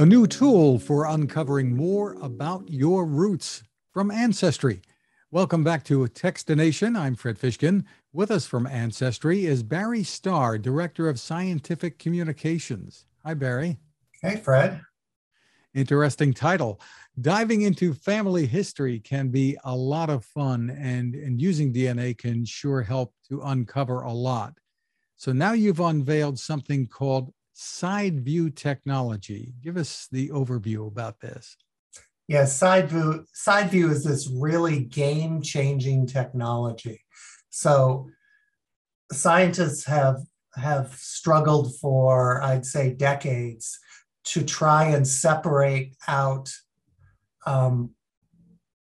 a new tool for uncovering more about your roots from Ancestry. Welcome back to Techstination. I'm Fred Fishkin. With us from Ancestry is Barry Starr, Director of Scientific Communications. Hi, Barry. Hey, Fred. Interesting title. Diving into family history can be a lot of fun, and, and using DNA can sure help to uncover a lot. So now you've unveiled something called SideView technology. Give us the overview about this. Yeah, SideView, side view is this really game changing technology. So scientists have have struggled for, I'd say, decades to try and separate out um,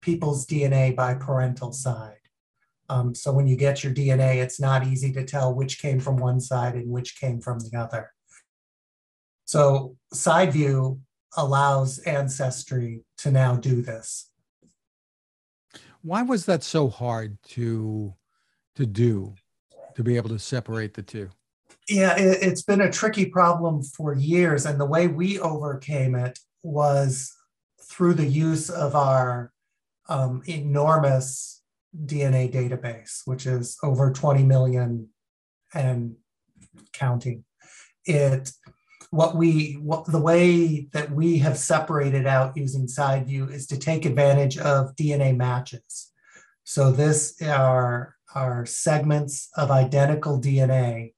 people's DNA by parental side. Um, so when you get your DNA, it's not easy to tell which came from one side and which came from the other. So SideView allows Ancestry to now do this. Why was that so hard to to do, to be able to separate the two? Yeah, it, it's been a tricky problem for years, and the way we overcame it was through the use of our um, enormous DNA database, which is over 20 million and counting. It what we what the way that we have separated out using SideView is to take advantage of DNA matches. So this are are segments of identical DNA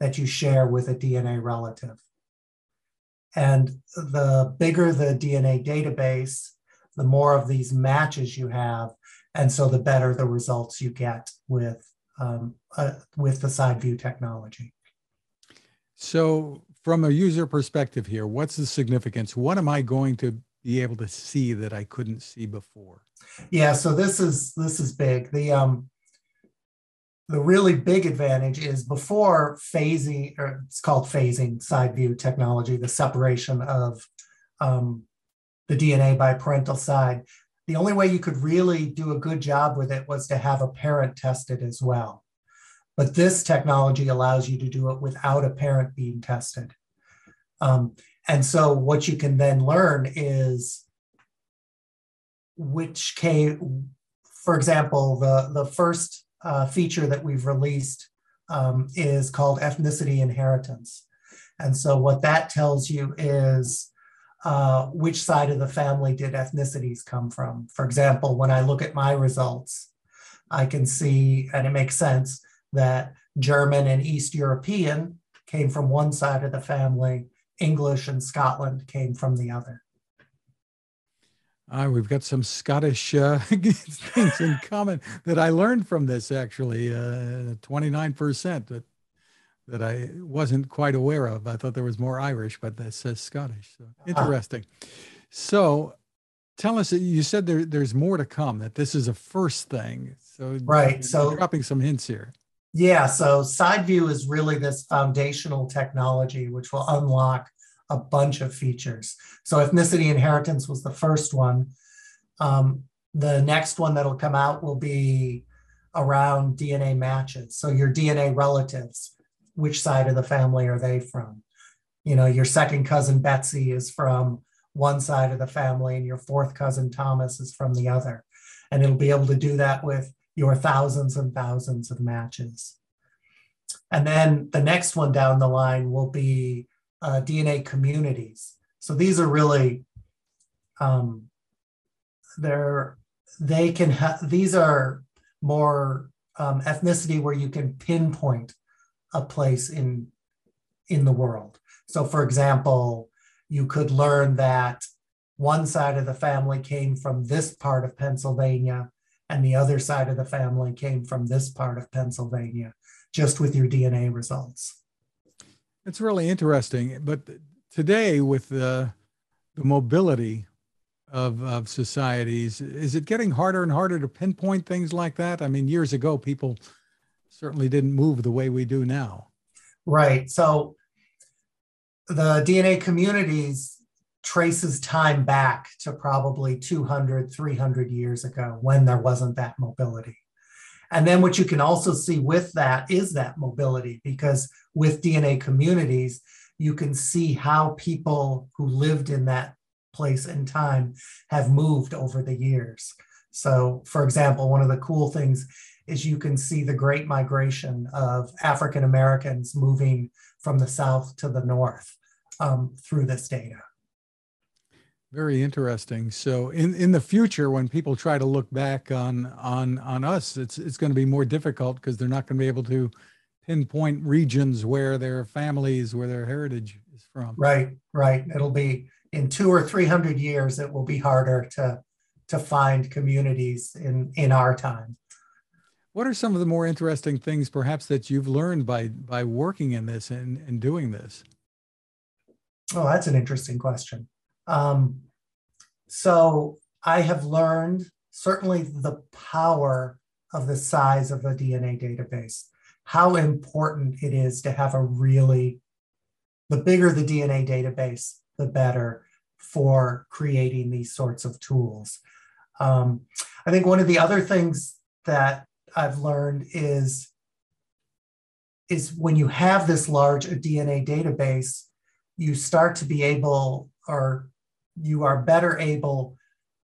that you share with a DNA relative. And the bigger the DNA database, the more of these matches you have, and so the better the results you get with um, uh, with the SideView technology. So from a user perspective here, what's the significance? What am I going to be able to see that I couldn't see before? Yeah, so this is this is big. The um the really big advantage is before phasing, or it's called phasing SideView technology, the separation of um, the DNA by parental side. The only way you could really do a good job with it was to have a parent tested as well. But this technology allows you to do it without a parent being tested. Um, and so what you can then learn is which came, for example, the, the first uh, feature that we've released um, is called ethnicity inheritance. And so what that tells you is uh, which side of the family did ethnicities come from. For example, when I look at my results, I can see, and it makes sense, that German and East European came from one side of the family, English and Scotland came from the other. Uh, we've got some Scottish uh, things in common that I learned from this actually, uh, 29% that, that I wasn't quite aware of. I thought there was more Irish, but that says Scottish. So ah. interesting. So tell us, you said there, there's more to come, that this is a first thing. So, right. So, dropping some hints here. Yeah, so SideView is really this foundational technology which will unlock a bunch of features. So ethnicity inheritance was the first one. Um, the next one that'll come out will be around DNA matches. So your DNA relatives, which side of the family are they from? You know, your second cousin Betsy is from one side of the family, and your fourth cousin Thomas is from the other. And it'll be able to do that with your thousands and thousands of matches. And then the next one down the line will be uh, DNA communities. So these are really, um, they're, they can have, these are more um, ethnicity where you can pinpoint a place in, in the world. So for example, you could learn that one side of the family came from this part of Pennsylvania and the other side of the family came from this part of Pennsylvania, just with your DNA results. It's really interesting. But today, with the, the mobility of, of societies, is it getting harder and harder to pinpoint things like that? I mean, years ago, people certainly didn't move the way we do now. Right. So the DNA communities traces time back to probably 200, 300 years ago when there wasn't that mobility. And then what you can also see with that is that mobility, because with DNA communities, you can see how people who lived in that place and time have moved over the years. So, for example, one of the cool things is you can see the great migration of African Americans moving from the south to the north um, through this data. Very interesting. So, in, in the future, when people try to look back on on on us, it's it's going to be more difficult because they're not going to be able to pinpoint regions where their families, where their heritage is from. Right, right. It'll be in two or three hundred years. It will be harder to to find communities in in our time. What are some of the more interesting things, perhaps, that you've learned by by working in this and, and doing this? Oh, that's an interesting question. Um, so I have learned certainly the power of the size of a DNA database, how important it is to have a really, the bigger the DNA database, the better for creating these sorts of tools. Um, I think one of the other things that I've learned is, is when you have this large DNA database, you start to be able or you are better able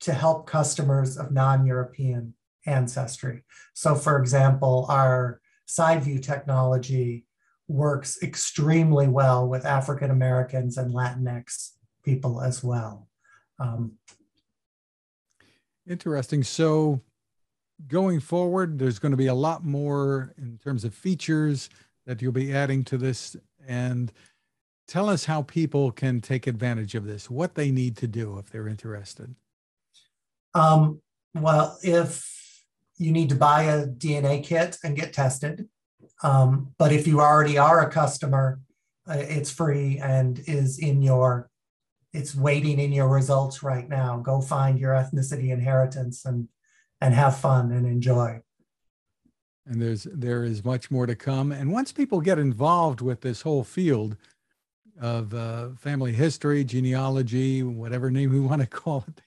to help customers of non-European ancestry. So for example, our SideView technology works extremely well with African Americans and Latinx people as well. Um, Interesting. So going forward, there's going to be a lot more in terms of features that you'll be adding to this. And tell us how people can take advantage of this, what they need to do if they're interested. Um, well, if you need to buy a DNA kit and get tested, um, but if you already are a customer, uh, it's free and is in your, it's waiting in your results right now. Go find your ethnicity inheritance and and have fun and enjoy. And there's there is much more to come. And once people get involved with this whole field, of uh, family history, genealogy, whatever name we want to call it,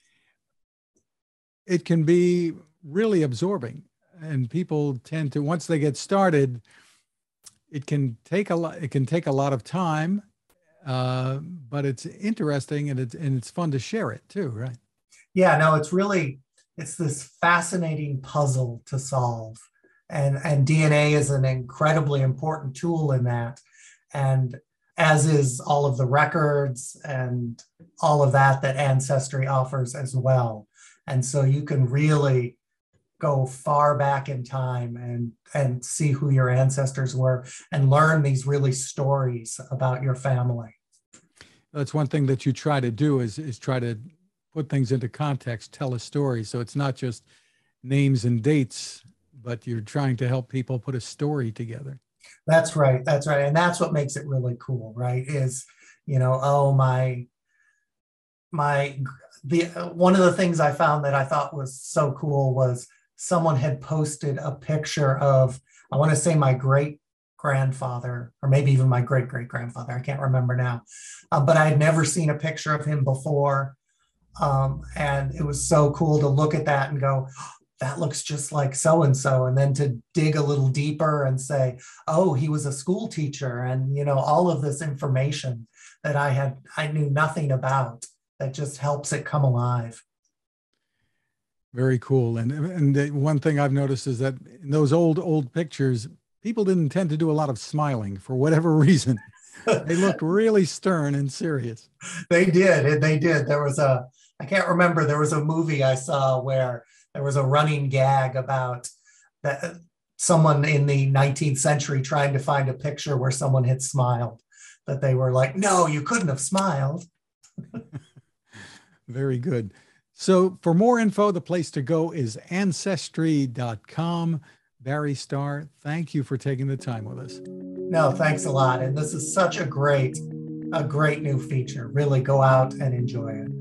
it can be really absorbing. And people tend to, once they get started, it can take a lot. It can take a lot of time, uh, but it's interesting and it's and it's fun to share it too, right? Yeah, no, it's really it's this fascinating puzzle to solve, and and DNA is an incredibly important tool in that. And as is all of the records and all of that that Ancestry offers as well. And so you can really go far back in time and and see who your ancestors were and learn these really stories about your family. That's one thing that you try to do is is try to put things into context, tell a story. So it's not just names and dates, but you're trying to help people put a story together. That's right. That's right. And that's what makes it really cool, right? Is, you know, oh, my, my, the one of the things I found that I thought was so cool was someone had posted a picture of, I want to say my great grandfather, or maybe even my great great grandfather. I can't remember now, uh, but I had never seen a picture of him before. Um, and it was so cool to look at that and go, that looks just like so and so and then to dig a little deeper and say oh he was a school teacher and you know all of this information that i had i knew nothing about that just helps it come alive. Very cool. And and one thing i've noticed is that in those old old pictures people didn't tend to do a lot of smiling for whatever reason. They looked really stern and serious. They did they did. There was a i can't remember there was a movie i saw where there was a running gag about that uh, someone in the 19th century trying to find a picture where someone had smiled that they were like no you couldn't have smiled. Very good. So for more info the place to go is ancestry.com barry starr thank you for taking the time with us. No thanks a lot. And this is such a great a great new feature. Really go out and enjoy it